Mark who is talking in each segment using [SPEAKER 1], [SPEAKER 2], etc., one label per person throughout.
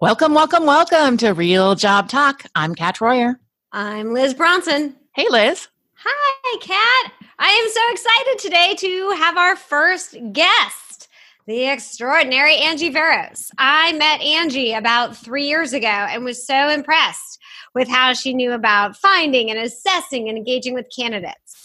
[SPEAKER 1] Welcome, welcome, welcome to Real Job Talk. I'm Kat Royer.
[SPEAKER 2] I'm Liz Bronson.
[SPEAKER 1] Hey, Liz.
[SPEAKER 2] Hi, Kat. I am so excited today to have our first guest, the extraordinary Angie Veros. I met Angie about three years ago and was so impressed with how she knew about finding and assessing and engaging with candidates.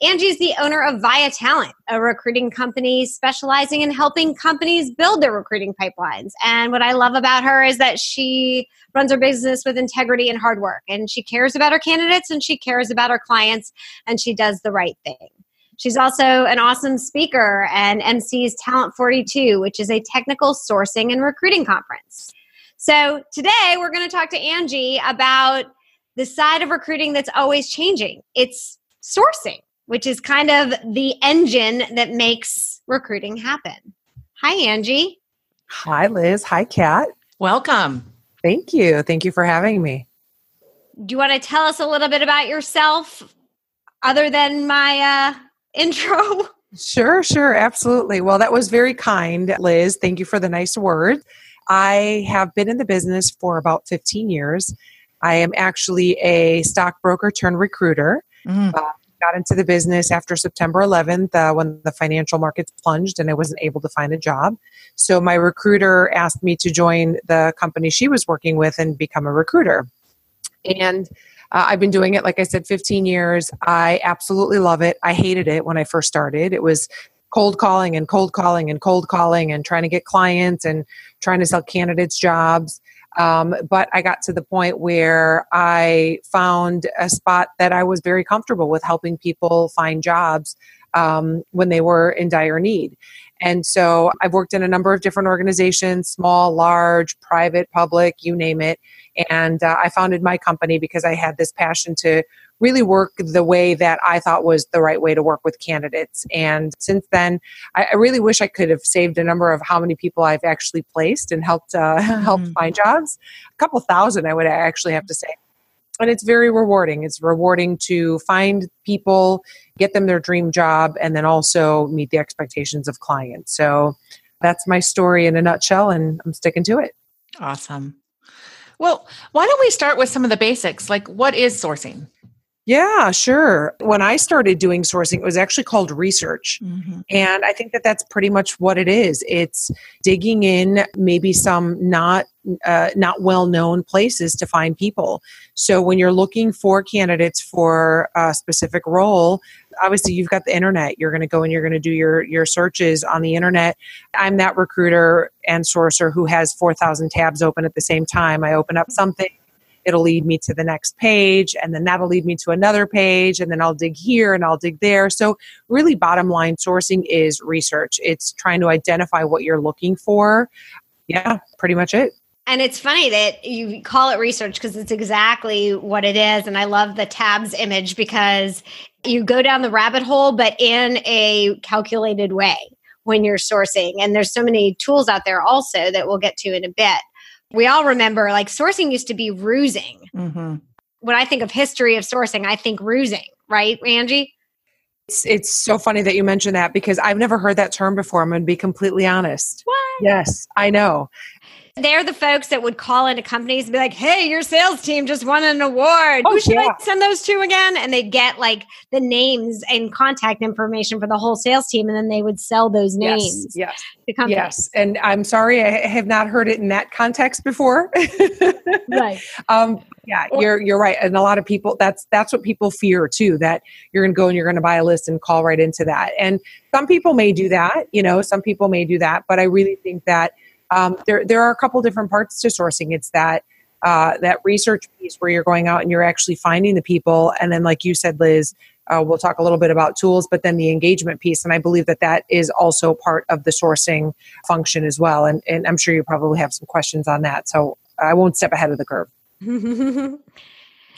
[SPEAKER 2] Angie's the owner of Via Talent, a recruiting company specializing in helping companies build their recruiting pipelines. And what I love about her is that she runs her business with integrity and hard work. And she cares about her candidates and she cares about her clients and she does the right thing. She's also an awesome speaker and MC's Talent 42, which is a technical sourcing and recruiting conference. So today we're going to talk to Angie about the side of recruiting that's always changing. It's sourcing which is kind of the engine that makes recruiting happen. Hi, Angie.
[SPEAKER 3] Hi, Liz. Hi, Kat.
[SPEAKER 1] Welcome.
[SPEAKER 3] Thank you. Thank you for having me.
[SPEAKER 2] Do you want to tell us a little bit about yourself other than my uh, intro?
[SPEAKER 3] Sure, sure. Absolutely. Well, that was very kind, Liz. Thank you for the nice word. I have been in the business for about 15 years. I am actually a stockbroker turned recruiter. Mm. Uh, got into the business after September 11th uh, when the financial markets plunged and I wasn't able to find a job. So my recruiter asked me to join the company she was working with and become a recruiter. And uh, I've been doing it, like I said, 15 years. I absolutely love it. I hated it when I first started. It was cold calling and cold calling and cold calling and trying to get clients and trying to sell candidates jobs. Um, but I got to the point where I found a spot that I was very comfortable with helping people find jobs um, when they were in dire need. And so I've worked in a number of different organizations small, large, private, public, you name it. And uh, I founded my company because I had this passion to really work the way that I thought was the right way to work with candidates. And since then, I, I really wish I could have saved a number of how many people I've actually placed and helped uh, mm-hmm. helped find jobs. A couple thousand, I would actually have to say. And it's very rewarding. It's rewarding to find people, get them their dream job, and then also meet the expectations of clients. So that's my story in a nutshell, and I'm sticking to it.
[SPEAKER 1] Awesome. Well, why don't we start with some of the basics? Like, what is sourcing?
[SPEAKER 3] Yeah, sure. When I started doing sourcing, it was actually called research. Mm-hmm. And I think that that's pretty much what it is. It's digging in maybe some not uh, not well known places to find people. So when you're looking for candidates for a specific role, obviously you've got the internet. You're going to go and you're going to do your your searches on the internet. I'm that recruiter and sourcer who has 4,000 tabs open at the same time. I open up something it'll lead me to the next page and then that'll lead me to another page and then I'll dig here and I'll dig there. So really bottom line sourcing is research. It's trying to identify what you're looking for. Yeah, pretty much it.
[SPEAKER 2] And it's funny that you call it research because it's exactly what it is. And I love the tabs image because you go down the rabbit hole, but in a calculated way when you're sourcing. And there's so many tools out there also that we'll get to in a bit we all remember like sourcing used to be rusing. Mm-hmm. When I think of history of sourcing, I think rusing, right, Angie?
[SPEAKER 3] It's, it's so funny that you mentioned that because I've never heard that term before. I'm going to be completely honest.
[SPEAKER 2] What?
[SPEAKER 3] Yes, I know.
[SPEAKER 2] They're the folks that would call into companies and be like, "Hey, your sales team just won an award. Oh, Who should yeah. I send those to again?" And they'd get like the names and contact information for the whole sales team, and then they would sell those names.
[SPEAKER 3] Yes, yes, yes. And I'm sorry, I have not heard it in that context before.
[SPEAKER 2] right.
[SPEAKER 3] Um, yeah, you're you're right, and a lot of people that's that's what people fear too. That you're going to go and you're going to buy a list and call right into that. And some people may do that. You know, some people may do that, but I really think that um, there there are a couple different parts to sourcing. It's that uh, that research piece where you're going out and you're actually finding the people, and then like you said, Liz, uh, we'll talk a little bit about tools, but then the engagement piece, and I believe that that is also part of the sourcing function as well. And and I'm sure you probably have some questions on that, so I won't step ahead of the curve.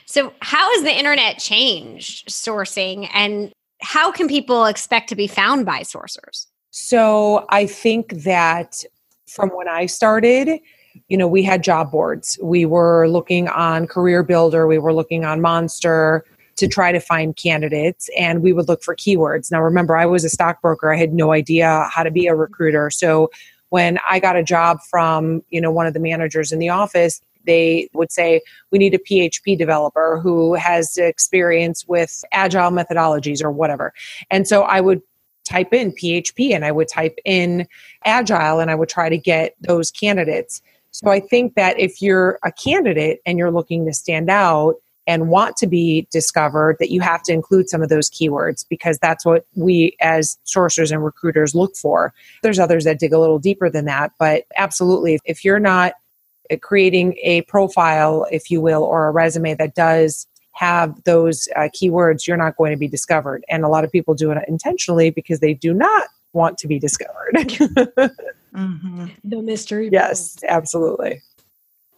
[SPEAKER 2] so, how has the internet changed sourcing, and how can people expect to be found by sourcers?
[SPEAKER 3] So, I think that from when I started, you know, we had job boards. We were looking on Career Builder, we were looking on Monster to try to find candidates, and we would look for keywords. Now, remember, I was a stockbroker, I had no idea how to be a recruiter. So, when I got a job from, you know, one of the managers in the office, they would say we need a php developer who has experience with agile methodologies or whatever and so i would type in php and i would type in agile and i would try to get those candidates so i think that if you're a candidate and you're looking to stand out and want to be discovered that you have to include some of those keywords because that's what we as sourcers and recruiters look for. There's others that dig a little deeper than that, but absolutely if you're not creating a profile if you will or a resume that does have those uh, keywords you're not going to be discovered and a lot of people do it intentionally because they do not want to be discovered
[SPEAKER 2] mm-hmm. the mystery
[SPEAKER 3] yes absolutely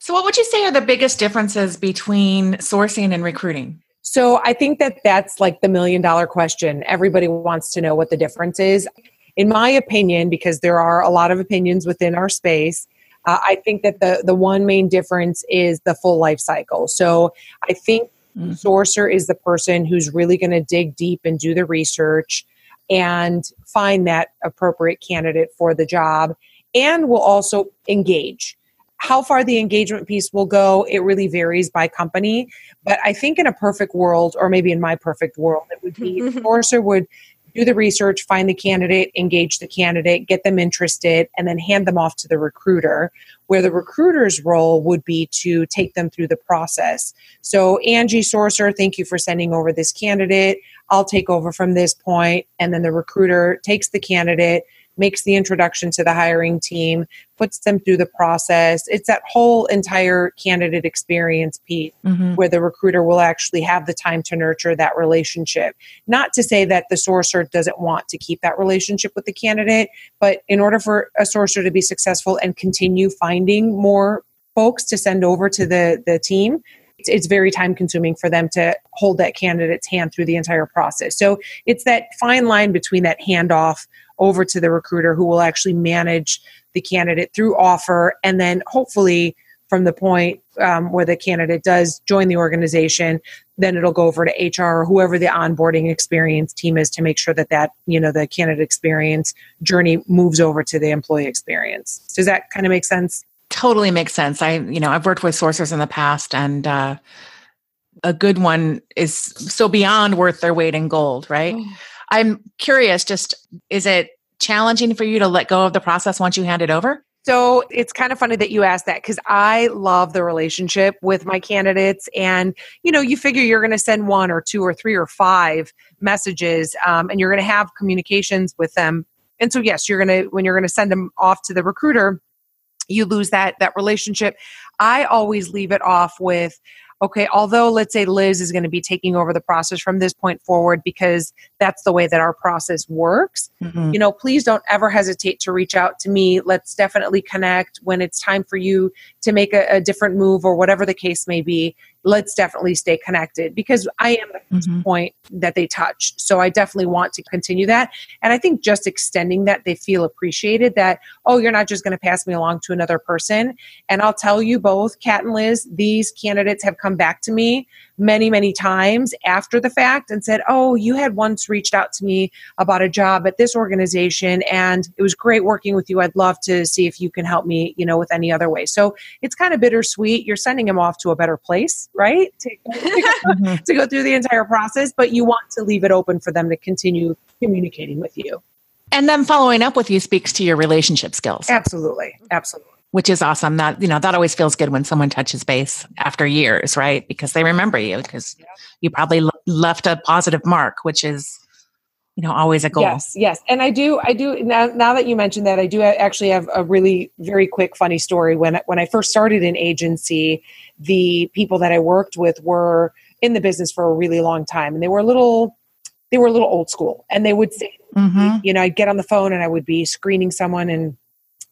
[SPEAKER 1] so, what would you say are the biggest differences between sourcing and recruiting?
[SPEAKER 3] So, I think that that's like the million dollar question. Everybody wants to know what the difference is. In my opinion, because there are a lot of opinions within our space, uh, I think that the the one main difference is the full life cycle. So, I think mm-hmm. sourcer is the person who's really going to dig deep and do the research and find that appropriate candidate for the job and will also engage how far the engagement piece will go, it really varies by company. But I think in a perfect world, or maybe in my perfect world, it would be Sourcer would do the research, find the candidate, engage the candidate, get them interested, and then hand them off to the recruiter. Where the recruiter's role would be to take them through the process. So, Angie Sourcer, thank you for sending over this candidate. I'll take over from this point, and then the recruiter takes the candidate makes the introduction to the hiring team, puts them through the process. It's that whole entire candidate experience piece mm-hmm. where the recruiter will actually have the time to nurture that relationship. Not to say that the sourcer doesn't want to keep that relationship with the candidate, but in order for a sourcer to be successful and continue finding more folks to send over to the, the team, it's very time consuming for them to hold that candidate's hand through the entire process. So it's that fine line between that handoff over to the recruiter who will actually manage the candidate through offer and then hopefully from the point um, where the candidate does join the organization then it'll go over to hr or whoever the onboarding experience team is to make sure that that you know the candidate experience journey moves over to the employee experience. Does that kind of make sense?
[SPEAKER 1] Totally makes sense. I you know i've worked with sourcers in the past and uh, a good one is so beyond worth their weight in gold right? Oh. I'm curious, just is it challenging for you to let go of the process once you hand it over?
[SPEAKER 3] So it's kind of funny that you asked that because I love the relationship with my candidates. And, you know, you figure you're going to send one or two or three or five messages um, and you're going to have communications with them. And so, yes, you're going to, when you're going to send them off to the recruiter, you lose that that relationship i always leave it off with okay, although let's say Liz is going to be taking over the process from this point forward because that's the way that our process works, mm-hmm. you know, please don't ever hesitate to reach out to me. Let's definitely connect when it's time for you to make a, a different move or whatever the case may be let's definitely stay connected because I am the mm-hmm. point that they touch. So I definitely want to continue that. And I think just extending that, they feel appreciated that, oh, you're not just going to pass me along to another person. And I'll tell you both, Kat and Liz, these candidates have come back to me many, many times after the fact and said, Oh, you had once reached out to me about a job at this organization and it was great working with you. I'd love to see if you can help me, you know, with any other way. So it's kind of bittersweet. You're sending them off to a better place, right? To, mm-hmm. to go through the entire process, but you want to leave it open for them to continue communicating with you.
[SPEAKER 1] And then following up with you speaks to your relationship skills.
[SPEAKER 3] Absolutely. Absolutely
[SPEAKER 1] which is awesome. That you know that always feels good when someone touches base after years, right? Because they remember you because yeah. you probably left a positive mark, which is you know always a goal.
[SPEAKER 3] Yes, yes, and I do, I do. Now, now that you mentioned that, I do actually have a really very quick funny story. When when I first started in agency, the people that I worked with were in the business for a really long time, and they were a little they were a little old school, and they would say, mm-hmm. you know, I'd get on the phone and I would be screening someone and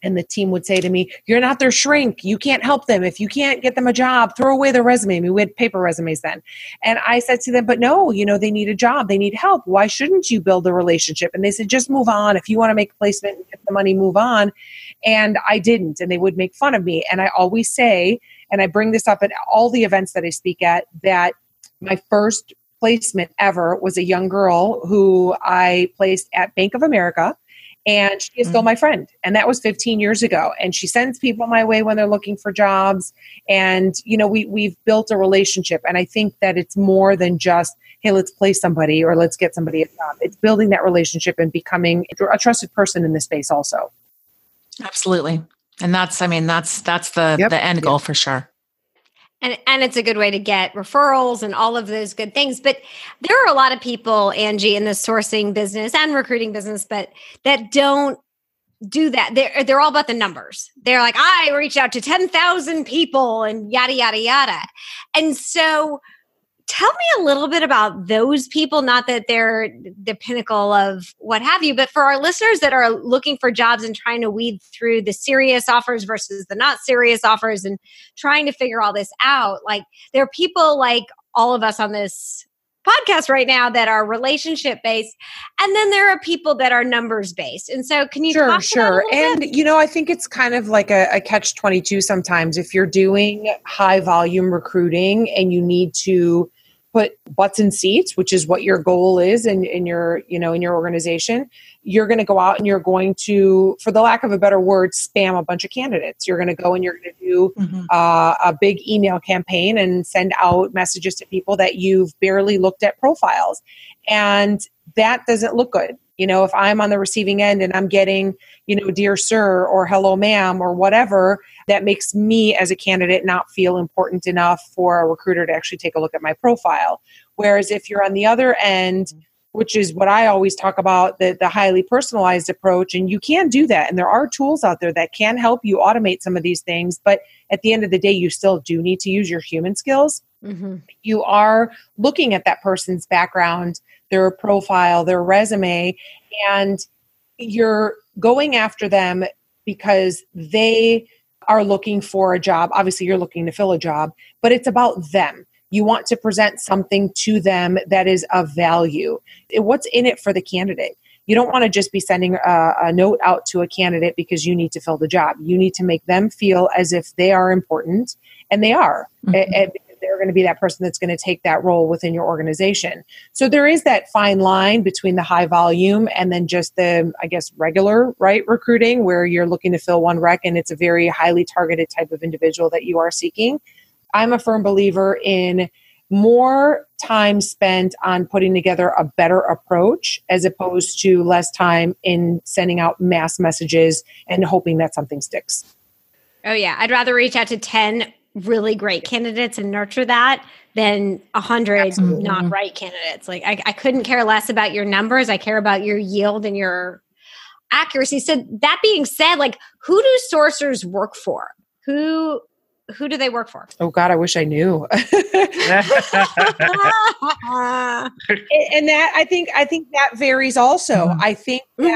[SPEAKER 3] and the team would say to me, You're not their shrink. You can't help them. If you can't get them a job, throw away their resume. I mean, we had paper resumes then. And I said to them, But no, you know, they need a job. They need help. Why shouldn't you build a relationship? And they said, Just move on. If you want to make a placement and get the money, move on. And I didn't. And they would make fun of me. And I always say, and I bring this up at all the events that I speak at, that my first placement ever was a young girl who I placed at Bank of America and she is still
[SPEAKER 1] Mhm.
[SPEAKER 3] my friend and that was 15 years ago and she sends people my way when they're looking for jobs and you know we we've built a relationship and i think that it's more than just hey let's place somebody or let's get somebody a job it's building that relationship and becoming a trusted person in the space also
[SPEAKER 1] Absolutely. And that's, I mean, that's that's the
[SPEAKER 3] Yep.
[SPEAKER 1] the end goal for sure.
[SPEAKER 2] And and it's a good way to get referrals and all of those good things. But there are a lot of people, Angie, in the sourcing business and recruiting business, but that don't do that. They're they're all about the numbers. They're like, I reached out to 10,000 people and yada yada yada. And so tell me a little bit about those people, not that they're the pinnacle of what have you, but for our listeners that are looking for jobs and trying to weed through the serious offers versus the not serious offers and trying to figure all this out. Like there are people like all of us on this podcast right now that are relationship based and then there are people that are numbers based and so can you
[SPEAKER 3] sure
[SPEAKER 2] talk to that a
[SPEAKER 3] sure
[SPEAKER 2] little bit?
[SPEAKER 3] and you know i think it's kind of like a, a catch 22 sometimes if you're doing high volume recruiting and you need to put butts in seats which is what your goal is in, in your you know in your organization you're going to go out and you're going to for the lack of a better word spam a bunch of candidates you're going to go and you're going to do
[SPEAKER 1] Mhm.
[SPEAKER 3] uh, a big email campaign and send out messages to people that you've barely looked at profiles. And that doesn't look good. You know, if I'm on the receiving end and I'm getting, you know, dear sir or hello ma'am or whatever, that makes me as a candidate not feel important enough for a recruiter to actually take a look at my profile. Whereas if you're on the other end, which is what I always talk about the, the highly personalized approach. And you can do that. And there are tools out there that can help you automate some of these things. But at the end of the day, you still do need to use your human skills.
[SPEAKER 2] Mhm.
[SPEAKER 3] You are looking at that person's background, their profile, their resume, and you're going after them because they are looking for a job. Obviously, you're looking to fill a job, but it's about them. You want to present something to them that is of value. What's in it for the candidate? You don't want to just be sending a, a note out to a candidate because you need to fill the job. You need to make them feel as if they are important, and they are.
[SPEAKER 1] Mhm.
[SPEAKER 3] A- and they're going to be that person that's going to take that role within your organization. So there is that fine line between the high volume and then just the, I guess, regular, right, recruiting where you're looking to fill one rec and it's a very highly targeted type of individual that you are seeking. I'm a firm believer in more time spent on putting together a better approach as opposed to less time in sending out mass messages and hoping that something sticks.
[SPEAKER 2] Oh yeah, I'd rather reach out to 10 really great candidates and nurture that than a hundred not mm-hmm. right candidates. Like I, I couldn't care less about your numbers. I care about your yield and your accuracy. So that being said, like who do sourcers work for? Who who do they work for?
[SPEAKER 3] Oh God, I wish I knew. and and that I think I think that varies also.
[SPEAKER 1] Mhm.
[SPEAKER 3] I think that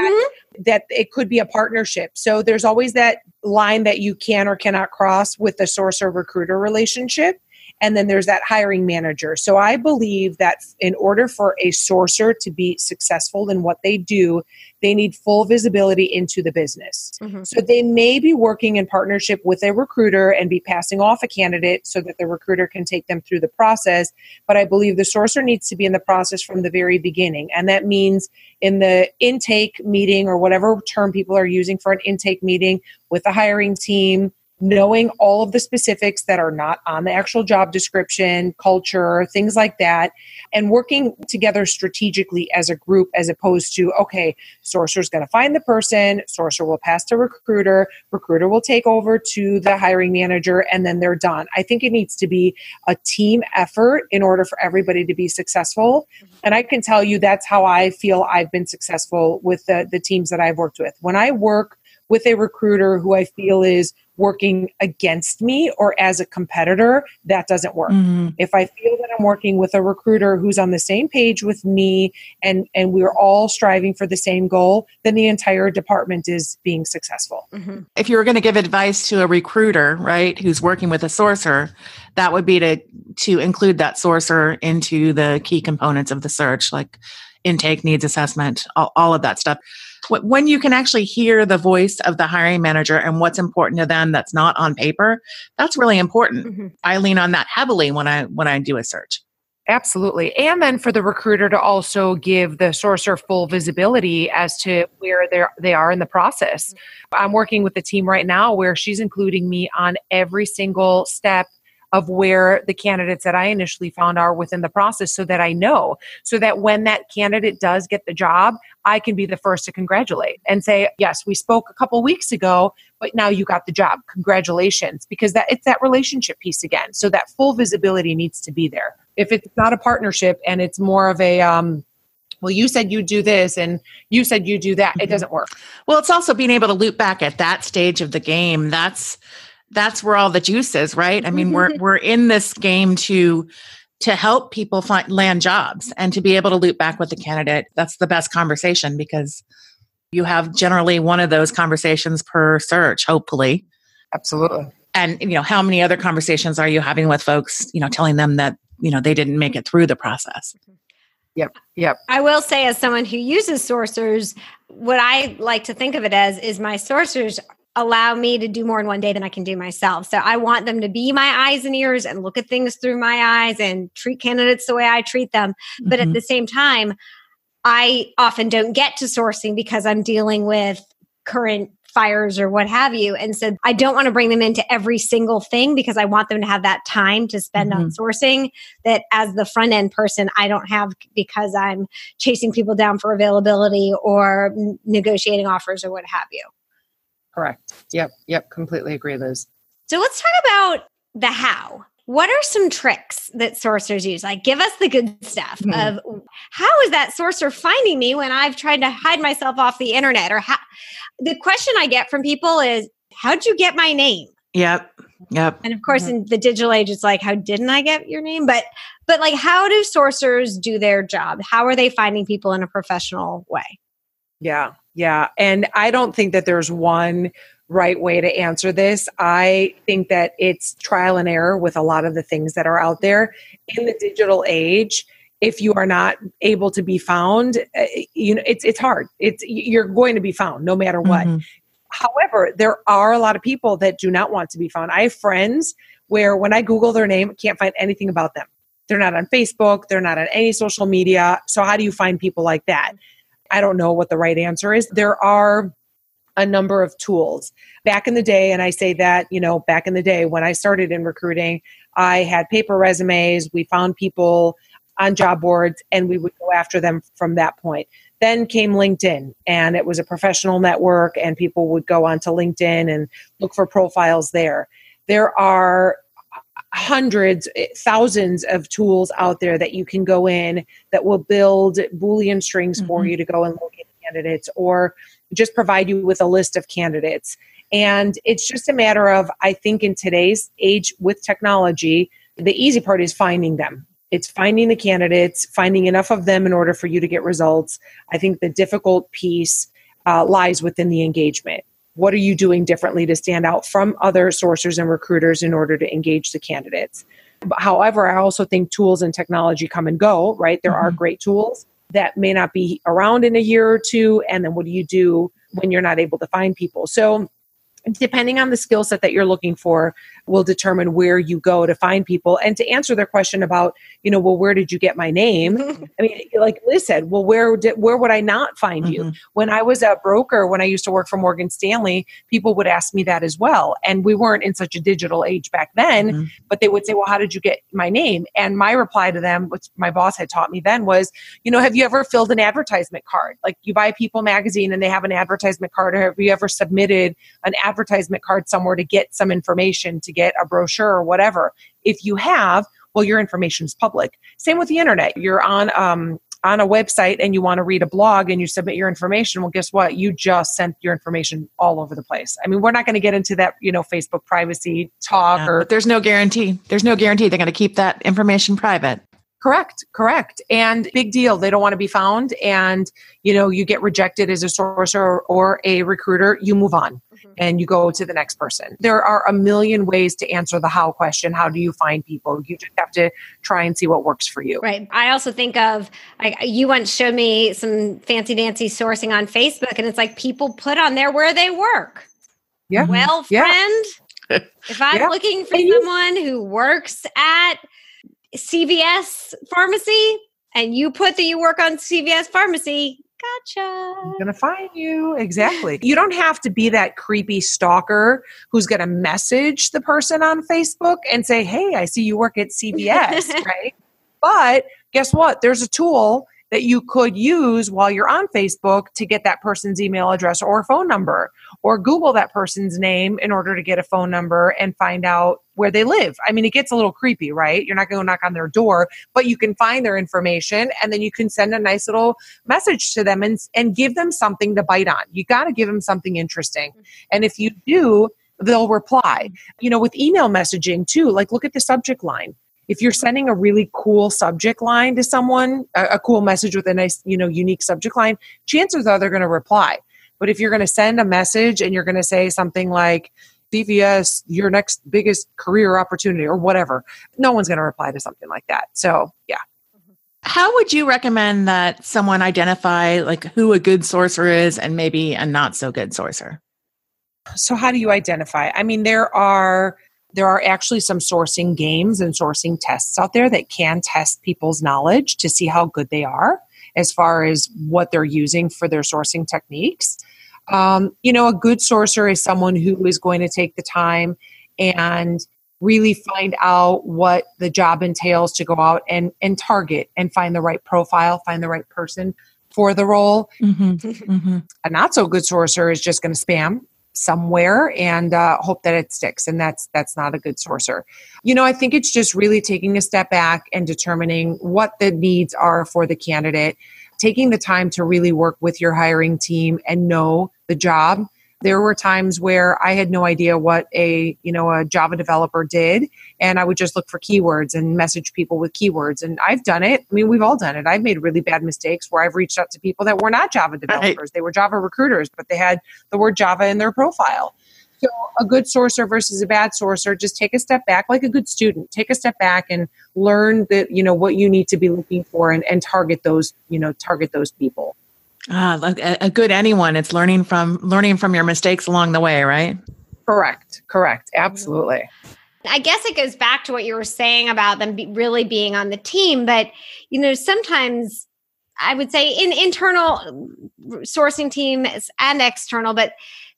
[SPEAKER 2] Mhm.
[SPEAKER 3] that it could be a partnership. So there's always that line that you can or cannot cross with the source or recruiter relationship. And then there's that hiring manager. So I believe that in order for a sourcer to be successful in what they do, they need full visibility into the business.
[SPEAKER 2] Mhm.
[SPEAKER 3] So they may be working in partnership with a recruiter and be passing off a candidate so that the recruiter can take them through the process. But I believe the sourcer needs to be in the process from the very beginning. And that means in the intake meeting or whatever term people are using for an intake meeting with the hiring team, knowing all of the specifics that are not on the actual job description, culture, things like that, and working together strategically as a group as opposed to, okay, Sourcer's going to find the person, sourcer will pass to recruiter, recruiter will take over to the hiring manager, and then they're done. I think it needs to be a team effort in order for everybody to be successful. Mm-hmm. And I can tell you that's how I feel I've been successful with the, the teams that I've worked with. When I work with a recruiter who I feel is working against me or as a competitor, that doesn't work.
[SPEAKER 1] Mhm.
[SPEAKER 3] If I feel that I'm working with a recruiter who's on the same page with me and and we're all striving for the same goal, then the entire department is being successful.
[SPEAKER 2] Mhm.
[SPEAKER 1] If you were going to give advice to a recruiter, right, who's working with a sourcer, that would be to to include that sourcer into the key components of the search, like intake, needs assessment, all, all of that stuff. Wh- When you can actually hear the voice of the hiring manager and what's important to them that's not on paper, that's really important.
[SPEAKER 2] Mhm.
[SPEAKER 1] I lean on that heavily when I when I do a search.
[SPEAKER 3] Absolutely. And then for the recruiter to also give the sourcer full visibility as to where they're, they are in the process. I'm working with a team right now where she's including me on every single step of where the candidates that I initially found are within the process so that I know, so that when that candidate does get the job, I can be the first to congratulate and say, yes, we spoke a couple weeks ago, but now you got the job. Congratulations. Because that it's that relationship piece again. So that full visibility needs to be there. If it's not a partnership and it's more of a um, well, you said you do this and you said you do that. It mm-hmm. doesn't work.
[SPEAKER 1] Well, it's also being able to loop back at that stage of the game. That's that's where all the juice is, right? I mean, we're mm-hmm. we're in this game to to help people find land jobs and to be able to loop back with the candidate. That's the best conversation because you have generally one of those conversations per search, hopefully.
[SPEAKER 3] Absolutely.
[SPEAKER 1] And you know, how many other conversations are you having with folks, you know, telling them that, you know, they didn't make it through the process?
[SPEAKER 3] Yep. Yep.
[SPEAKER 2] I will say, as someone who uses sourcers, what I like to think of it as is my sourcers allow me to do more in one day than I can do myself. So I want them to be my eyes and ears and look at things through my eyes and treat candidates the way I treat them. Mm-hmm. But at mm-hmm. the same time, I often don't get to sourcing because I'm dealing with current fires or what have you. And so I don't want to bring them into every single thing because I want them to have that time to spend mm-hmm. on sourcing that as the front end person, I don't have because I'm chasing people down for availability or negotiating offers or what have you.
[SPEAKER 3] Correct. Yep. Yep. Completely agree, Liz.
[SPEAKER 2] So let's talk about the how. What are some tricks that sourcers use? Like, give us the good stuff mm-hmm. of how is that sourcer finding me when I've tried to hide myself off the internet? Or how the question I get from people is, How'd you get my name?
[SPEAKER 1] Yep. Yep.
[SPEAKER 2] And of course, mm-hmm. in the digital age, it's like, How didn't I get your name? But, but like, how do sourcers do their job? How are they finding people in a professional way?
[SPEAKER 3] Yeah. Yeah. And I don't think that there's one right way to answer this. I think that it's trial and error with a lot of the things that are out there in the digital age. If you are not able to be found, uh, you know it's it's hard. It's you're going to be found no matter what. Mm-hmm. However, there are a lot of people that do not want to be found. I have friends where when I Google their name, I can't find anything about them. They're not on Facebook, they're not on any social media. So how do you find people like that? I don't know what the right answer is. There are a number of tools. Back in the day, and I say that, you know, back in the day when I started in recruiting, I had paper resumes. We found people on job boards and we would go after them from that point. Then came LinkedIn, and it was a professional network, and people would go onto LinkedIn and look for profiles there. There are hundreds, thousands of tools out there that you can go in that will build Boolean strings mm-hmm. for you to go and locate candidates or just provide you with a list of candidates. And it's just a matter of, I think, in today's age with technology, the easy part is finding them. It's finding the candidates, finding enough of them in order for you to get results. I think the difficult piece uh, lies within the engagement what are you doing differently to stand out from other sourcers and recruiters in order to engage the candidates? However i also think tools and technology come and go right? There mm-hmm. are great tools that may not be around in a year or two and then what do you do when you're not able to find people? So depending on the skill set that you're looking for will determine where you go to find people. And to answer their question about you know well where did you get my name? I mean like liz said well where did where would i not find mm-hmm. you when i was a broker when i used to work for morgan stanley people would ask me that as well. And we weren't in such a digital age back then mm-hmm. but they would say well how did you get my name? And my reply to them which my boss had taught me then was you know have you ever filled an advertisement card? Like you buy people magazine and they have an advertisement card or have you ever submitted an advertisement card somewhere to get some information to get a brochure or whatever. If you have, well, your information is public. Same with the internet. You're on um, on a website and you want to read a blog and you submit your information. Well, guess what? You just sent your information all over the place. I mean, we're not going to get into that, you know, Facebook privacy talk yeah, or.
[SPEAKER 1] There's no guarantee. There's no guarantee they're going to keep that information private.
[SPEAKER 3] Correct, correct. And big deal. They don't want to be found. And, you know, you get rejected as a sourcer or, or a recruiter, you move on. And you go to the next person. There are a million ways to answer the how question. How do you find people? You just have to try and see what works for you.
[SPEAKER 2] Right. I also think of, like, you once showed me some fancy dancy sourcing on Facebook, and it's like people put on there where they work.
[SPEAKER 3] Yeah.
[SPEAKER 2] Well, friend, yeah. if I'm yeah. looking for someone who works at CVS pharmacy and you put that you work on CVS pharmacy, gotcha.
[SPEAKER 3] I'm gonna find you exactly. You don't have to be that creepy stalker who's gonna message the person on Facebook and say, "Hey, I see you work at CVS," right? But guess what? There's a tool that you could use while you're on Facebook to get that person's email address or phone number, or Google that person's name in order to get a phone number and find out where they live. I mean, it gets a little creepy, right? You're not going to knock on their door, but you can find their information and then you can send a nice little message to them and, and give them something to bite on. You got to give them something interesting. Mm-hmm. And if you do, they'll reply. You know, with email messaging too, like look at the subject line if you're sending a really cool subject line to someone, a, a cool message with a nice, you know, unique subject line, chances are they're going to reply. But if you're going to send a message and you're going to say something like, CVS, your next biggest career opportunity, or whatever, no one's going to reply to something like that. So, yeah.
[SPEAKER 1] How would you recommend that someone identify like who a good sourcer is and maybe a not so good sourcer?
[SPEAKER 3] So, how do you identify? I mean, there are there are actually some sourcing games and sourcing tests out there that can test people's knowledge to see how good they are as far as what they're using for their sourcing techniques. Um, you know, a good sourcer is someone who is going to take the time and really find out what the job entails to go out and, and target and find the right profile, find the right person for the role. Mm-hmm. Mm-hmm. A not so good sourcer is just going to spam somewhere and uh, hope that it sticks and that's that's not a good sourcer you know i think it's just really taking a step back and determining what the needs are for the candidate taking the time to really work with your hiring team and know the job there were times where I had no idea what a you know a Java developer did, and I would just look for keywords and message people with keywords. And I've done it. I mean, we've all done it. I've made really bad mistakes where I've reached out to people that were not Java developers; right. they were Java recruiters, but they had the word Java in their profile. So a good sourcer versus a bad sourcer, just take a step back, like a good student. Take a step back and learn that you know what you need to be looking for, and, and target those you know target those people.
[SPEAKER 1] Ah, a, a good anyone. It's learning from learning from your mistakes along the way, right?
[SPEAKER 3] Correct. Correct. Absolutely.
[SPEAKER 2] I guess it goes back to what you were saying about them be really being on the team, but you know, sometimes I would say in internal sourcing teams and external, but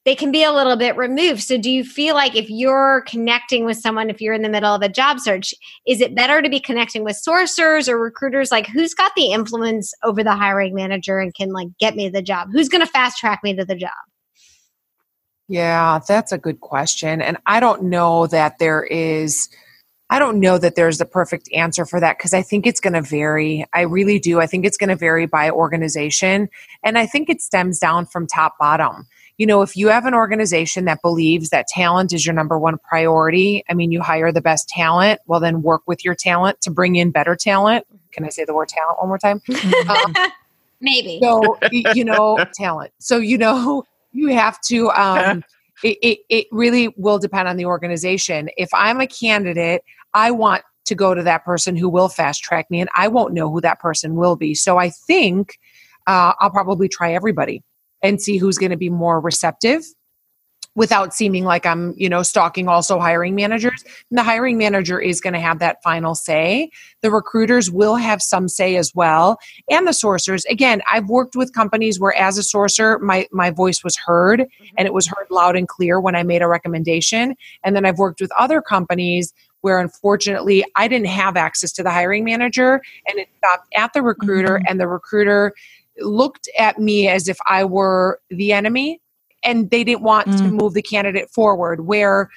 [SPEAKER 2] they can be a little bit removed. So, do you feel like if you're connecting with someone, if you're in the middle of a job search, is it better to be connecting with sourcers or recruiters? Like, who's got the influence over the hiring manager and can like get me the job? Who's going to fast track me to the job?
[SPEAKER 3] Yeah, that's a good question. And I don't know that there is. I don't know that there's the perfect answer for that because I think it's going to vary. I really do. I think it's going to vary by organization. And I think it stems down from top bottom you know, if you have an organization that believes that talent is your number one priority, I mean, you hire the best talent, well, then work with your talent to bring in better talent. Can I say the word talent one more time?
[SPEAKER 2] Um, Maybe.
[SPEAKER 3] So, you know, talent. So, you know, you have to, um, it, it, it really will depend on the organization. If I'm a candidate, I want to go to that person who will fast track me, and I won't know who that person will be. So I think uh, I'll probably try everybody and see who's going to be more receptive without seeming like I'm, you know, stalking also hiring managers. And the hiring manager is going to have that final say. The recruiters will have some say as well. And the sourcers. Again, I've worked with companies where as a sourcer, my, my voice was heard mm-hmm. and it was heard loud and clear when I made a recommendation. And then I've worked with other companies where unfortunately I didn't have access to the hiring manager and it stopped at the recruiter mm-hmm. and the recruiter looked at me as if I were the enemy and they didn't want mm. to move the candidate forward where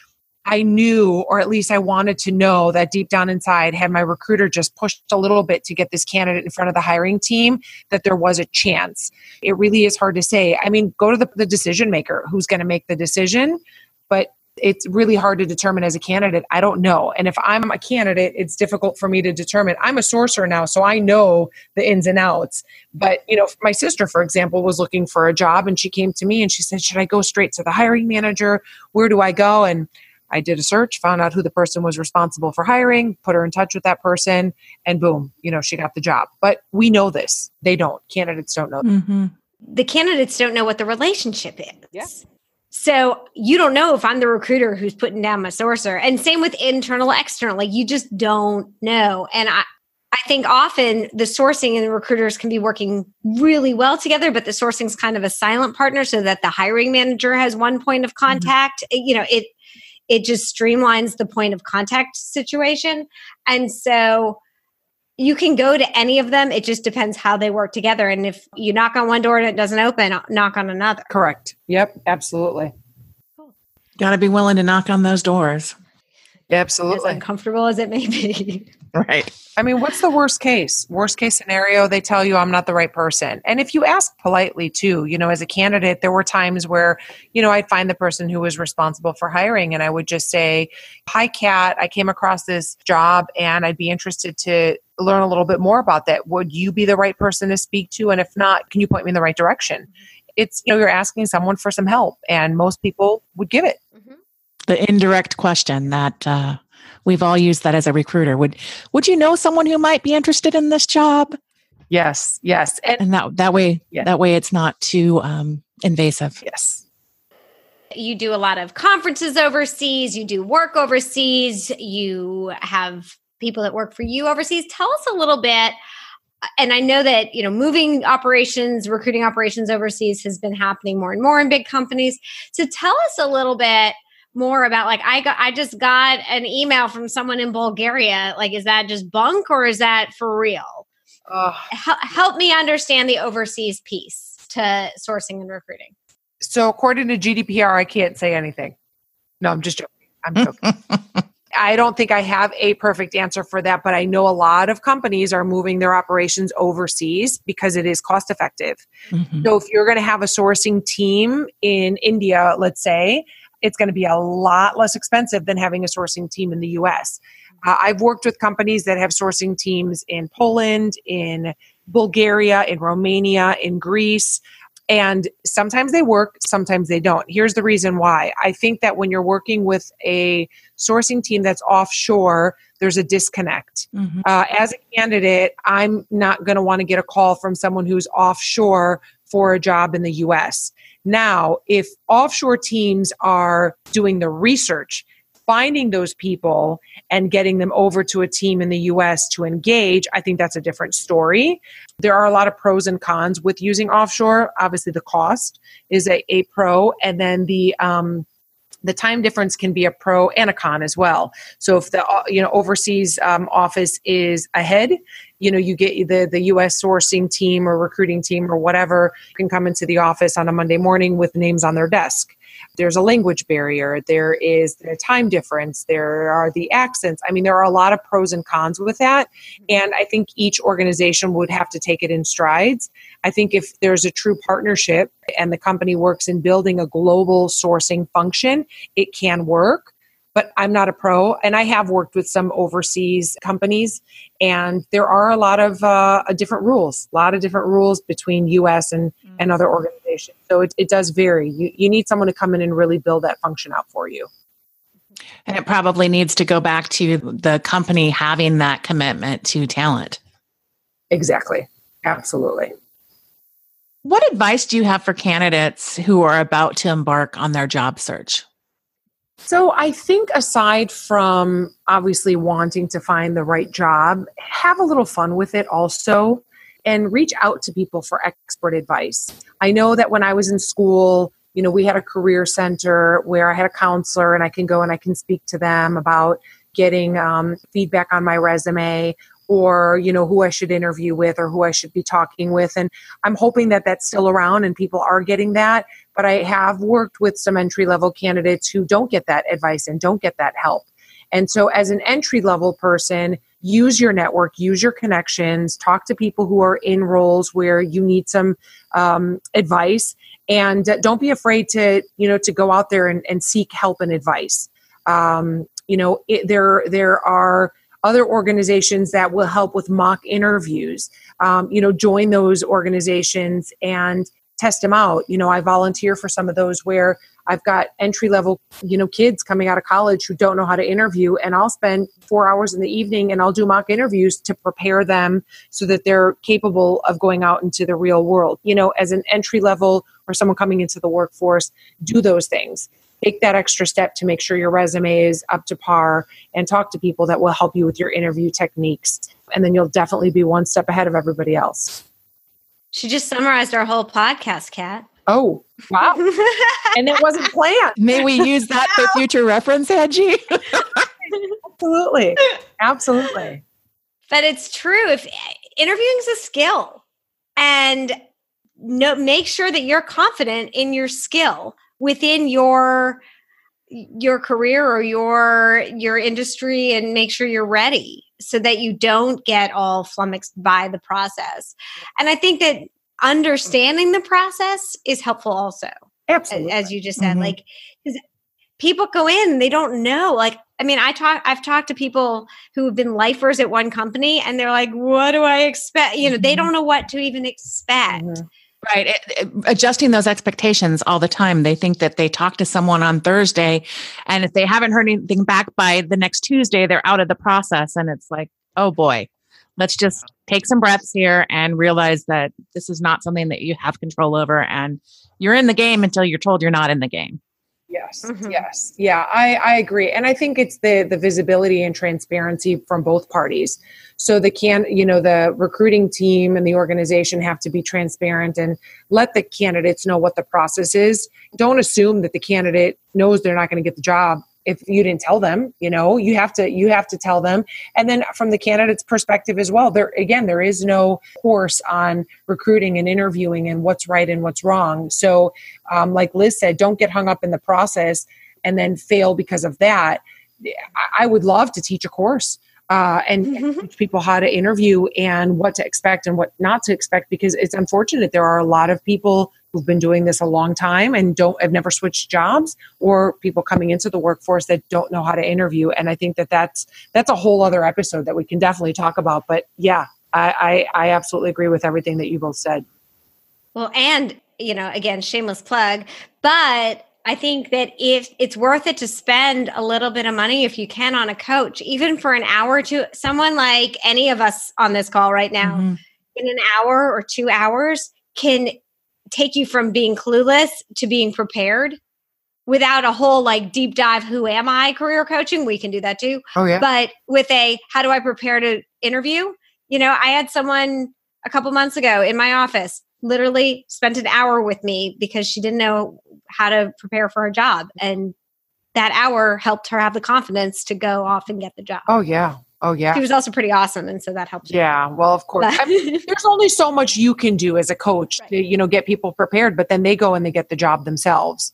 [SPEAKER 3] I knew, or at least I wanted to know that deep down inside, had my recruiter just pushed a little bit to get this candidate in front of the hiring team, that there was a chance. It really is hard to say. I mean, go to the, the decision maker who's going to make the decision, it's really hard to determine as a candidate. I don't know. And if I'm a candidate, it's difficult for me to determine. I'm a sourcer now, so I know the ins and outs. But, you know, my sister, for example, was looking for a job and she came to me and she said, Should I go straight to the hiring manager? Where do I go? And I did a search, found out who the person was responsible for hiring, put her in touch with that person, and boom, you know, she got the job. But we know this. They don't. Candidates don't know. Mm-hmm.
[SPEAKER 2] The candidates don't know what the relationship is.
[SPEAKER 3] Yes
[SPEAKER 2] So you don't know if I'm the recruiter who's putting down my sourcer. And same with internal, external. Like you just don't know. And I, I think often the sourcing and the recruiters can be working really well together, but the sourcing is kind of a silent partner so that the hiring manager has one point of mm-hmm. contact. Mm-hmm. You know, it it just streamlines the point of contact situation. And so you can go to any of them. It just depends how they work together. And if you knock on one door and it doesn't open, knock on another.
[SPEAKER 3] Correct. Yep. Absolutely.
[SPEAKER 1] Got to be willing to knock on those doors.
[SPEAKER 3] Absolutely.
[SPEAKER 2] As uncomfortable as it may be.
[SPEAKER 1] right.
[SPEAKER 3] I mean, what's the worst case? Worst case scenario, they tell you I'm not the right person. And if you ask politely too, you know, as a candidate, there were times where, you know, I'd find the person who was responsible for hiring and I would just say, Hi, Kat, I came across this job and I'd be interested to learn a little bit more about that. Would you be the right person to speak to? And if not, can you point me in the right direction? It's, you know, you're asking someone for some help and most people would give it. Mm-hmm
[SPEAKER 1] the indirect question that uh, we've all used that as a recruiter. Would would you know someone who might be interested in this job?
[SPEAKER 3] Yes, yes,
[SPEAKER 1] and, and that that way yeah. that way it's not too um, invasive.
[SPEAKER 3] Yes.
[SPEAKER 2] You do a lot of conferences overseas. You do work overseas. You have people that work for you overseas. Tell us a little bit and I know that you know moving operations, recruiting operations overseas has been happening more and more in big companies. So tell us a little bit more about like I got I just got an email from someone in Bulgaria. Like, is that just bunk or is that for real? Uh, help, help me understand the overseas piece to sourcing and recruiting.
[SPEAKER 3] So, according to GDPR, I can't say anything. No, I'm just joking. I'm joking. I don't think I have a perfect answer for that, but I know a lot of companies are moving their operations overseas because it is cost effective. Mm-hmm. So if you're going to have a sourcing team in India, let's say, it's going to be a lot less expensive than having a sourcing team in the US. Uh, I've worked with companies that have sourcing teams in Poland, in Bulgaria, in Romania, in Greece. And sometimes they work, sometimes they don't. Here's the reason why. I think that when you're working with a sourcing team that's offshore, there's a disconnect. Mm-hmm. Uh, as a candidate, I'm not going to want to get a call from someone who's offshore for a job in the US. Now, if offshore teams are doing the research, finding those people and getting them over to a team in the US to engage, I think that's a different story. There are a lot of pros and cons with using offshore. Obviously, the cost is a, a pro, and then the um, the time difference can be a pro and a con as well. So if the uh, you know overseas um, office is ahead, you know you get the the U.S. sourcing team or recruiting team or whatever can come into the office on a Monday morning with names on their desk there's a language barrier, there is a time difference, there are the accents. I mean, there are a lot of pros and cons with that. And I think each organization would have to take it in strides. I think if there's a true partnership and the company works in building a global sourcing function, it can work but I'm not a pro. And I have worked with some overseas companies, and there are a lot of uh, different rules, a lot of different rules between US and, mm-hmm. and other organizations. So it, it does vary. You, you need someone to come in and really build that function out for you.
[SPEAKER 1] And it probably needs to go back to the company having that commitment to talent.
[SPEAKER 3] Exactly. Absolutely.
[SPEAKER 1] What advice do you have for candidates who are about to embark on their job search?
[SPEAKER 3] So I think aside from obviously wanting to find the right job, have a little fun with it also and reach out to people for expert advice. I know that when I was in school, you know, we had a career center where I had a counselor and I can go and I can speak to them about getting um, feedback on my resume or you know who I should interview with or who I should be talking with. And I'm hoping that that's still around and people are getting that. But I have worked with some entry level candidates who don't get that advice and don't get that help. And so as an entry level person use your network use your connections talk to people who are in roles where you need some um, advice and don't be afraid to you know to go out there and, and seek help and advice um, you know it, there there are other organizations that will help with mock interviews. Um, you know, join those organizations and test them out. You know, I volunteer for some of those where I've got entry level, you know, kids coming out of college who don't know how to interview, and I'll spend four hours in the evening and I'll do mock interviews to prepare them so that they're capable of going out into the real world. You know, as an entry level or someone coming into the workforce, do those things. Take that extra step to make sure your resume is up to par and talk to people that will help you with your interview techniques. And then you'll definitely be one step ahead of everybody else.
[SPEAKER 2] She just summarized our whole podcast, Kat.
[SPEAKER 3] Oh, wow. and it wasn't planned.
[SPEAKER 1] May we use that for future reference, Angie?
[SPEAKER 3] Absolutely. Absolutely.
[SPEAKER 2] But it's true. If interviewing is a skill and no make sure that you're confident in your skill within your your career or your your industry and make sure you're ready so that you don't get all flummoxed by the process. And I think that understanding the process is helpful also.
[SPEAKER 3] Absolutely.
[SPEAKER 2] As you just said, mm-hmm. like people go in, they don't know. Like, I mean, I talk, I've talked to people who have been lifers at one company and they're like, what do I expect? You know, they mm-hmm. don't know what to even expect. Mm-hmm.
[SPEAKER 1] Right. It, it, adjusting those expectations all the time. They think that they talk to someone on Thursday and if they haven't heard anything back by the next Tuesday, they're out of the process. And it's like, oh boy, let's just take some breaths here and realize that this is not something that you have control over. And you're in the game until you're told you're not in the game.
[SPEAKER 3] Yes, mm-hmm. yes, yeah, I, I agree, and I think it's the the visibility and transparency from both parties. So the can you know the recruiting team and the organization have to be transparent and let the candidates know what the process is. Don't assume that the candidate knows they're not going to get the job if you didn't tell them you know you have to you have to tell them. And then from the candidate's perspective as well there again there is no course on recruiting and interviewing and what's right and what's wrong. So um, like liz said don't get hung up in the process and then fail because of that. I would love to teach a course uh, and, mm-hmm. teach people how to interview and what to expect and what not to expect because it's unfortunate. There are a lot of people who've been doing this a long time and don't have never switched jobs or people coming into the workforce that don't know how to interview. And i think that that's that's a whole other episode that we can definitely talk about. But yeah i i, I absolutely agree with everything that you both said.
[SPEAKER 2] Well and you know again shameless plug but I think that if it's worth it to spend a little bit of money if you can on a coach, even for an hour to someone like any of us on this call right now, mm-hmm. in an hour or two hours can take you from being clueless to being prepared without a whole like deep dive who am I career coaching. We can do that too.
[SPEAKER 3] Oh yeah.
[SPEAKER 2] But with a how do I prepare to interview? You know, I had someone a couple months ago in my office literally spent an hour with me because she didn't know how to prepare for a job. And that hour helped her have the confidence to go off and get the job.
[SPEAKER 3] Oh, yeah. Oh yeah.
[SPEAKER 2] He was also pretty awesome, and so that helped.
[SPEAKER 3] Yeah, well, of course. I mean, there's only so much you can do as a coach right. to you know get people prepared, but then they go and they get the job themselves.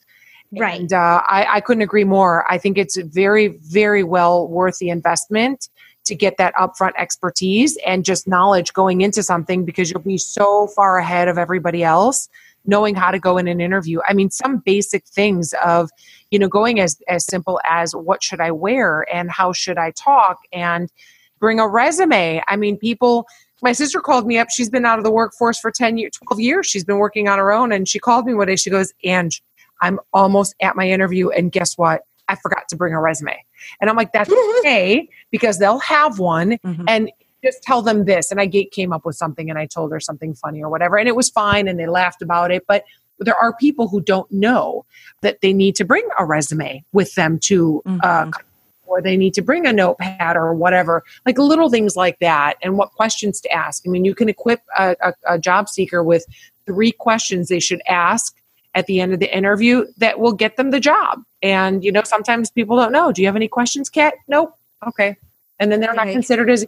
[SPEAKER 2] Right.
[SPEAKER 3] And uh, I, I couldn't agree more. I think it's very, very well worth the investment to get that upfront expertise and just knowledge going into something because you'll be so far ahead of everybody else knowing how to go in an interview. I mean, some basic things of, you know, going as, as simple as what should I wear and how should I talk and bring a resume. I mean, people, my sister called me up. She's been out of the workforce for 10 years, 12 years. She's been working on her own. And she called me one day. She goes, Ange, I'm almost at my interview. And guess what? I forgot to bring a resume. And I'm like, that's okay because they'll have one. Mm-hmm. And just tell them this. And I came up with something and I told her something funny or whatever. And it was fine and they laughed about it. But there are people who don't know that they need to bring a resume with them to, uh, mm-hmm. uh, or they need to bring a notepad or whatever, like little things like that, and what questions to ask. I mean, you can equip a, a, a job seeker with three questions they should ask at the end of the interview that will get them the job. And, you know, sometimes people don't know. Do you have any questions, Kat? Nope. Okay. And then they're not considered as a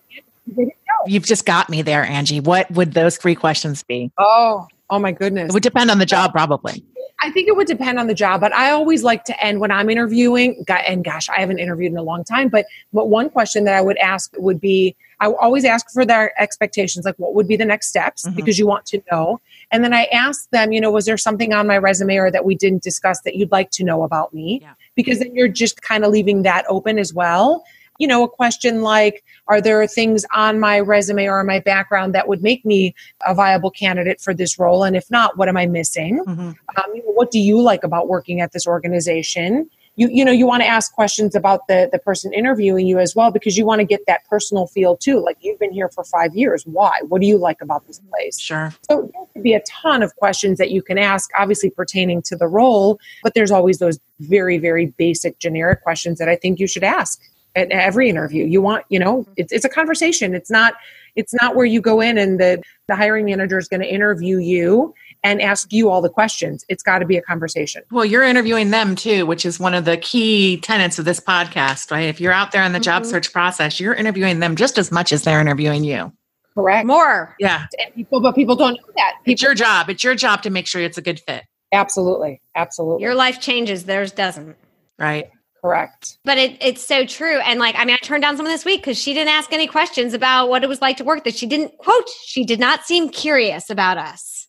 [SPEAKER 1] You've just got me there, Angie. What would those three questions be?
[SPEAKER 3] Oh, oh my goodness.
[SPEAKER 1] It would depend on the job, probably.
[SPEAKER 3] I think it would depend on the job, but I always like to end when I'm interviewing. And gosh, I haven't interviewed in a long time, but but one question that I would ask would be I always ask for their expectations, like what would be the next steps, mm-hmm. because you want to know. And then I ask them, you know, was there something on my resume or that we didn't discuss that you'd like to know about me? Yeah. Because then you're just kind of leaving that open as well you know, a question like, are there things on my resume or my background that would make me a viable candidate for this role? And if not, what am I missing? Mm-hmm. Um, you know, what do you like about working at this organization? you you know you want to ask questions about the the person interviewing you as well because you want to get that personal feel too like you've been here for five years why what do you like about this place
[SPEAKER 1] Sure.
[SPEAKER 3] so there could be a ton of questions that you can ask obviously pertaining to the role but there's always those very very basic generic questions that i think you should ask at every interview you want you know it's, it's a conversation it's not it's not where you go in and the the hiring manager is going to interview you and ask you all the questions it's got to be a conversation
[SPEAKER 1] Well, you're interviewing them too, which is one of the key tenets of this podcast, right? If you're out there in the job
[SPEAKER 2] Mhm.
[SPEAKER 1] search process, you're interviewing them just as much as they're interviewing you.
[SPEAKER 3] correct
[SPEAKER 2] More.
[SPEAKER 1] Yeah.
[SPEAKER 3] and people but people don't know that
[SPEAKER 1] It's your job. It's your job to make sure it's a good fit,
[SPEAKER 3] absolutely absolutely
[SPEAKER 2] Your life changes, theirs doesn't.
[SPEAKER 1] right?
[SPEAKER 3] Correct
[SPEAKER 2] But it, it's so true. And like, I mean, I turned down someone this week because she didn't ask any questions about what it was like to work. That she didn't quote. She did not seem curious about us.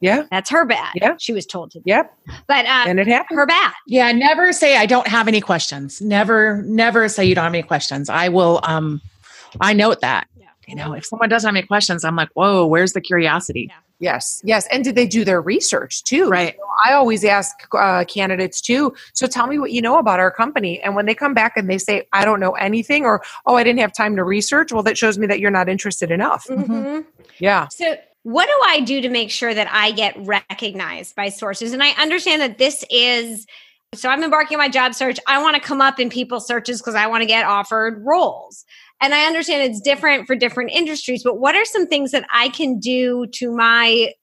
[SPEAKER 3] yeah
[SPEAKER 2] That's her bad.
[SPEAKER 3] Yeah.
[SPEAKER 2] she was told to.
[SPEAKER 3] yep
[SPEAKER 2] But uh,
[SPEAKER 3] and it happened
[SPEAKER 2] her bad.
[SPEAKER 1] Yeah, never say I don't have any questions. Never, never say you don't have any questions. I will um I note that.
[SPEAKER 2] Yeah.
[SPEAKER 1] You know, if someone doesn't have any questions, I'm like, whoa, where's the curiosity?
[SPEAKER 2] Yeah.
[SPEAKER 3] Yes, yes. And did they do their research too?
[SPEAKER 1] Right.
[SPEAKER 3] You know, I always ask uh, candidates too. So tell me what you know about our company. And when they come back and they say, I don't know anything, or, oh, I didn't have time to research, well, that shows me that you're not interested enough.
[SPEAKER 2] Mhm.
[SPEAKER 3] Yeah.
[SPEAKER 2] So, what do I do to make sure that I get recognized by sourcers? And I understand that this is so I'm embarking on my job search. I want to come up in people's searches because I want to get offered roles. And I understand it's different for different industries, but what are some things that I can do to my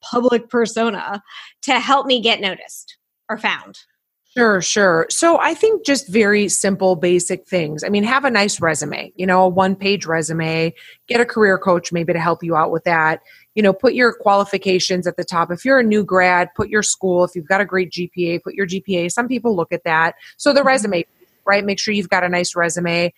[SPEAKER 2] public persona to help me get noticed or found?
[SPEAKER 3] Sure, sure. So I think just very simple, basic things. I mean, have a nice resume, you know, a one page resume, get a career coach maybe to help you out with that. You know, put your qualifications at the top. If you're a new grad, put your school. If you've got a great GPA, put your GPA. Some people look at that. So the mm-hmm. resume, right? Make sure you've got a nice resume.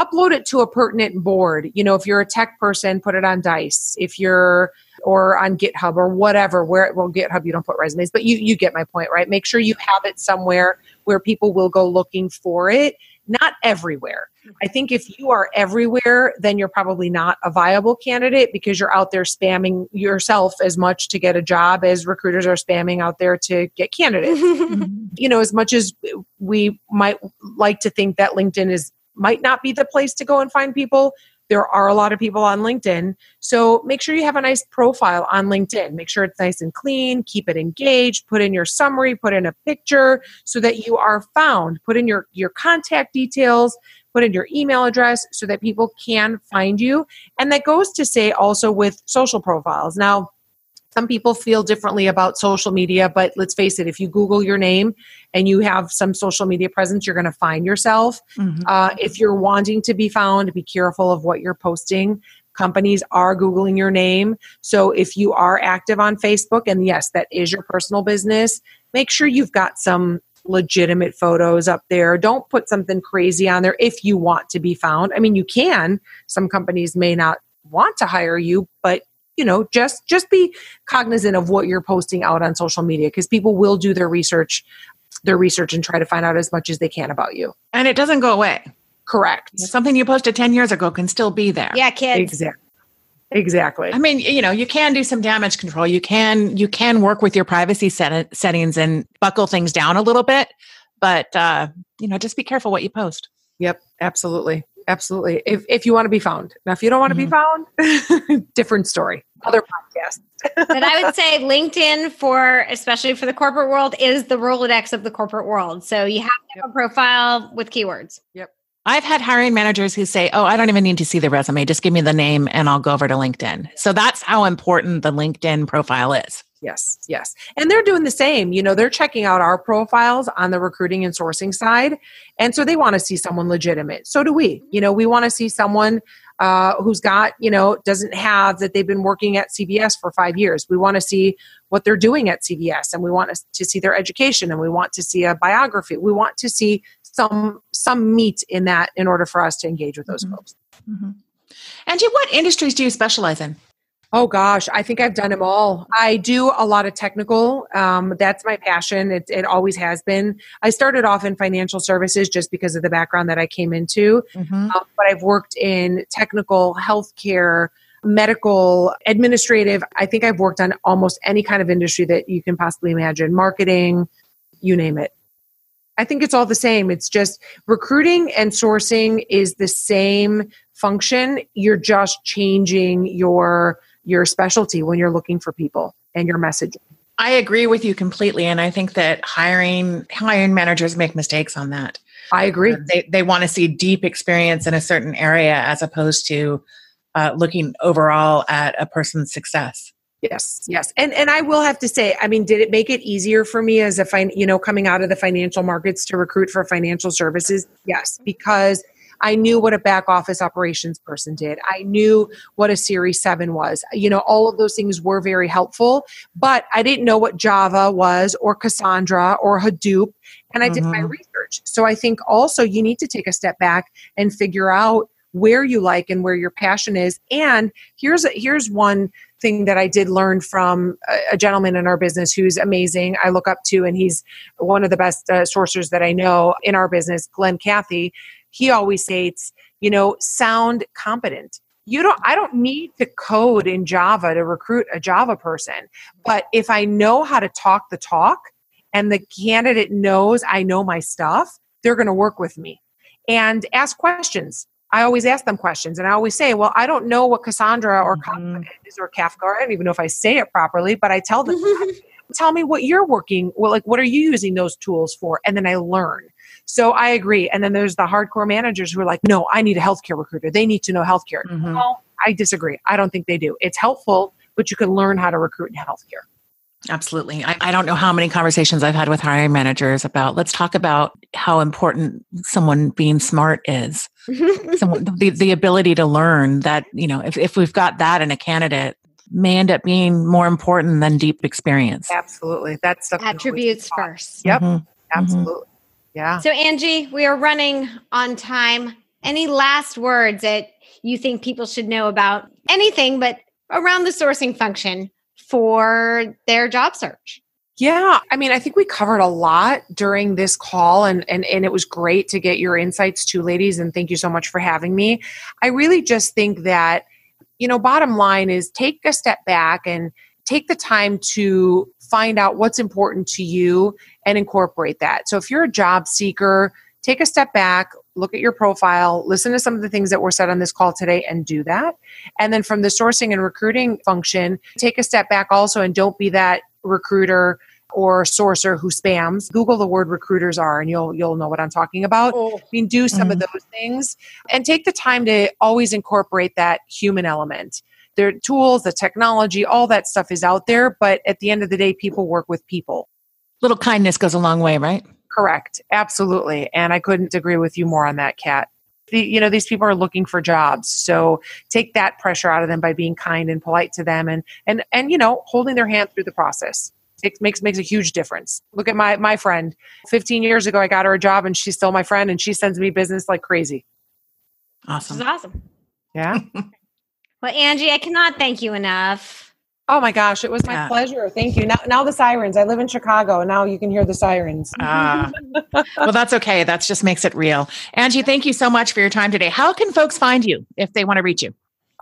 [SPEAKER 3] Upload it to a pertinent board. You know, if you're a tech person, put it on Dice. If you're or on GitHub or whatever. Where well, GitHub you don't put resumes, but you you get my point, right? Make sure you have it somewhere where people will go looking for it. Not everywhere. I think if you are everywhere, then you're probably not a viable candidate because you're out there spamming yourself as much to get a job as recruiters are spamming out there to get candidates. you know, as much as we might like to think that LinkedIn is might not be the place to go and find people, there are a lot of people on LinkedIn. So make sure you have a nice profile on LinkedIn. Make sure it's nice and clean, keep it engaged, put in your summary, put in a picture so that you are found. Put in your your contact details, put in your email address so that people can find you. And that goes to say also with social profiles. Now, some people feel differently about social media, but let's face it, if you Google your name and you have some social media presence, you're going to find yourself.
[SPEAKER 1] Mhm.
[SPEAKER 3] Uh, if you're wanting to be found, be careful of what you're posting. Companies are Googling your name. So if you are active on Facebook, and yes, that is your personal business, make sure you've got some legitimate photos up there. Don't put something crazy on there if you want to be found. I mean, you can. Some companies may not want to hire you, but you know just just be cognizant of what you're posting out on social media because people will do their research their research and try to find out as much as they can about you
[SPEAKER 1] And it doesn't go away.
[SPEAKER 3] correct
[SPEAKER 1] Something you posted 10 years ago can still be there.
[SPEAKER 2] yeah, kids.
[SPEAKER 3] exactly exactly
[SPEAKER 1] I mean, you know, you can do some damage control. You can you can work with your privacy set- settings and buckle things down a little bit, but uh, you know, just be careful what you post.
[SPEAKER 3] yep absolutely absolutely if, if you want to be found now if you don't want to be found different story other podcast
[SPEAKER 2] but I would say LinkedIn for especially for the corporate world is the Rolodex of the corporate world. So you have to have a profile with keywords. Yep.
[SPEAKER 1] I've had hiring managers who say, "Oh, I don't even need to see the resume. Just give me the name and I'll go over to LinkedIn." So that's how important the LinkedIn profile is.
[SPEAKER 3] Yes, yes. And they're doing the same. You know, they're checking out our profiles on the recruiting and sourcing side. And so they want to see someone legitimate. So do we. You know, we want to see someone uh, who's got, you know, doesn't have that they've been working at CVS for five years. We want to see what they're doing at CVS and we want to, to see their education and we want to see a biography. We want to see some some meat in that in order for us to engage with those
[SPEAKER 1] Mhm.
[SPEAKER 3] folks.
[SPEAKER 1] Angie, what industries do you specialize in?
[SPEAKER 3] Oh gosh, I think I've done them all. I do a lot of technical. Um, that's my passion. It, it always has been. I started off in financial services just because of the background that I came into,
[SPEAKER 1] Mhm.
[SPEAKER 3] um, but I've worked in technical, healthcare, medical, administrative. I think I've worked on almost any kind of industry that you can possibly imagine marketing, you name it. I think it's all the same. It's just recruiting and sourcing is the same function. You're just changing your your specialty when you're looking for people and your messaging.
[SPEAKER 1] I agree with you completely, and I think that hiring hiring managers make mistakes on that.
[SPEAKER 3] I agree.
[SPEAKER 1] They they want to see deep experience in a certain area as opposed to uh, looking overall at a person's success.
[SPEAKER 3] Yes, yes, and and I will have to say, I mean, did it make it easier for me as a fin- you know coming out of the financial markets to recruit for financial services? Yes, because I knew what a back office operations person did. I knew what a Series Seven was. You know, all of those things were very helpful, but I didn't know what Java was or Cassandra or Hadoop, and I mm-hmm. did my mm-hmm. research. So I think also you need to take a step back and figure out where you like and where your passion is. And here's a, here's one thing that I did learn from a, a, gentleman in our business who's amazing. I look up to, and he's one of the best uh, sourcers that I know in our business, Glen Cathey. He always states, you know, sound competent. You don't, I don't need to code in Java to recruit a Java person. But if I know how to talk the talk and the candidate knows I know my stuff, they're going to work with me and ask questions I always ask them questions and I always say, well, I don't know what Cassandra or mm-hmm. is or Kafka. I don't even know if I say it properly, but I tell them, tell me what you're working. Well, like, what are you using those tools for? And then I learn. So I agree. And then there's the hardcore managers who are like, no, I need a healthcare recruiter. They need to know healthcare. Mm-hmm. Well, I disagree. I don't think they do. It's helpful, but you can learn how to recruit in healthcare.
[SPEAKER 1] Absolutely. I, I, don't know how many conversations I've had with hiring managers about let's talk about how important someone being smart is. someone, the, the ability to learn that, you know, if, if we've got that in a candidate, may end up being more important than deep experience.
[SPEAKER 3] Absolutely. That's
[SPEAKER 2] attributes first.
[SPEAKER 3] Yep. Mm-hmm. Absolutely. Yeah.
[SPEAKER 2] So, Angie, we are running on time. Any last words that you think people should know about anything but around the sourcing function for their job search?
[SPEAKER 3] Yeah, I mean, I think we covered a lot during this call and, and and it was great to get your insights too, ladies, and thank you so much for having me. I really just think that, you know, bottom line is take a step back and take the time to find out what's important to you and incorporate that. So if you're a job seeker, take a step back, look at your profile, listen to some of the things that were said on this call today, and do that. And then from the sourcing and recruiting function, take a step back also and don't be that recruiter or sourcer who spams google the word recruiters are and you'll you'll know what i'm talking about oh. i mean do some mm-hmm. of those things and take the time to always incorporate that human element their tools the technology all that stuff is out there but at the end of the day people work with people
[SPEAKER 1] little kindness goes a long way right
[SPEAKER 3] Correct. Absolutely. And I couldn't agree with you more on that, Kat. The, you know, these people are looking for jobs. So take that pressure out of them by being kind and polite to them and, and, and, you know, holding their hand through the process. It makes makes a huge difference. Look at my my friend. 15 years ago I got her a job and she's still my friend and she sends me business like crazy.
[SPEAKER 1] Awesome.
[SPEAKER 2] This is awesome.
[SPEAKER 3] Yeah.
[SPEAKER 2] well, Angie, I cannot thank you enough
[SPEAKER 3] Oh my gosh, it was my yeah. pleasure. Thank you. Now, now the sirens. I live in Chicago, and now you can hear the sirens.
[SPEAKER 1] Ah, well, that's okay. That just makes it real. Angie, thank you so much for your time today. How can folks find you if they want to reach you?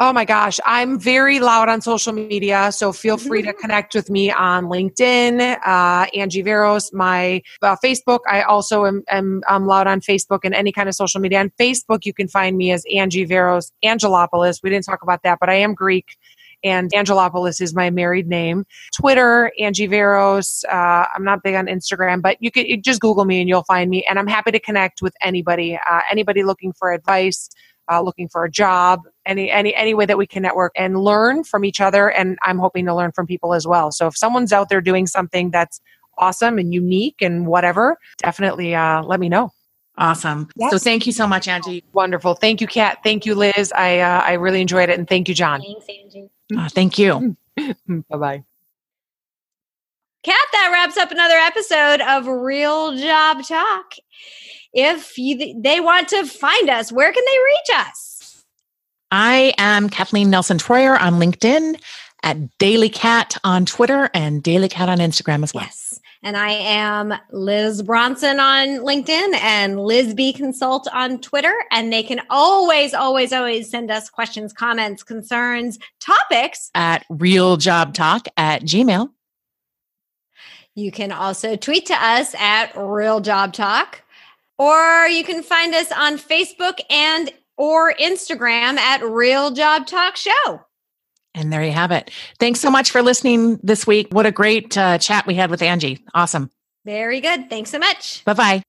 [SPEAKER 3] Oh my gosh, I'm very loud on social media, so feel free to connect with me on LinkedIn, uh, Angie Veros, my uh, Facebook. I also am, am I'm loud on Facebook and any kind of social media. On Facebook, you can find me as Angie Veros Angelopoulos. We didn't talk about that, but I am Greek and Angelopoulos is my married name. Twitter, Angie Veros. Uh, I'm not big on Instagram, but you can you just Google me and you'll find me. And I'm happy to connect with anybody, uh, anybody looking for advice, uh, looking for a job, any any any way that we can network and learn from each other. And I'm hoping to learn from people as well. So if someone's out there doing something that's awesome and unique and whatever, definitely uh, let me know.
[SPEAKER 1] Awesome. Yes. So thank you so much, Angie.
[SPEAKER 3] Wonderful. Thank you, Kat. Thank you, Liz. I uh, I really enjoyed it, and thank you, John.
[SPEAKER 2] Thanks, Angie.
[SPEAKER 1] Oh, thank you.
[SPEAKER 3] bye bye.
[SPEAKER 2] Kat, that wraps up another episode of Real Job Talk. If you, they want to find us, where can they reach us?
[SPEAKER 1] I am Kathleen Nelson Troyer on LinkedIn, at Daily Cat on Twitter, and Daily Cat on Instagram as well.
[SPEAKER 2] Yes. And I am Liz Bronson on LinkedIn and Liz B Consult on Twitter. And they can always, always, always send us questions, comments, concerns, topics
[SPEAKER 1] at realjobtalk at gmail.
[SPEAKER 2] You can also tweet to us at Real Job Talk, or you can find us on Facebook and or Instagram at Real Job Talk Show.
[SPEAKER 1] And there you have it. Thanks so much for listening this week. What a great uh, chat we had with Angie. Awesome.
[SPEAKER 2] Very good. Thanks so much.
[SPEAKER 1] Bye bye.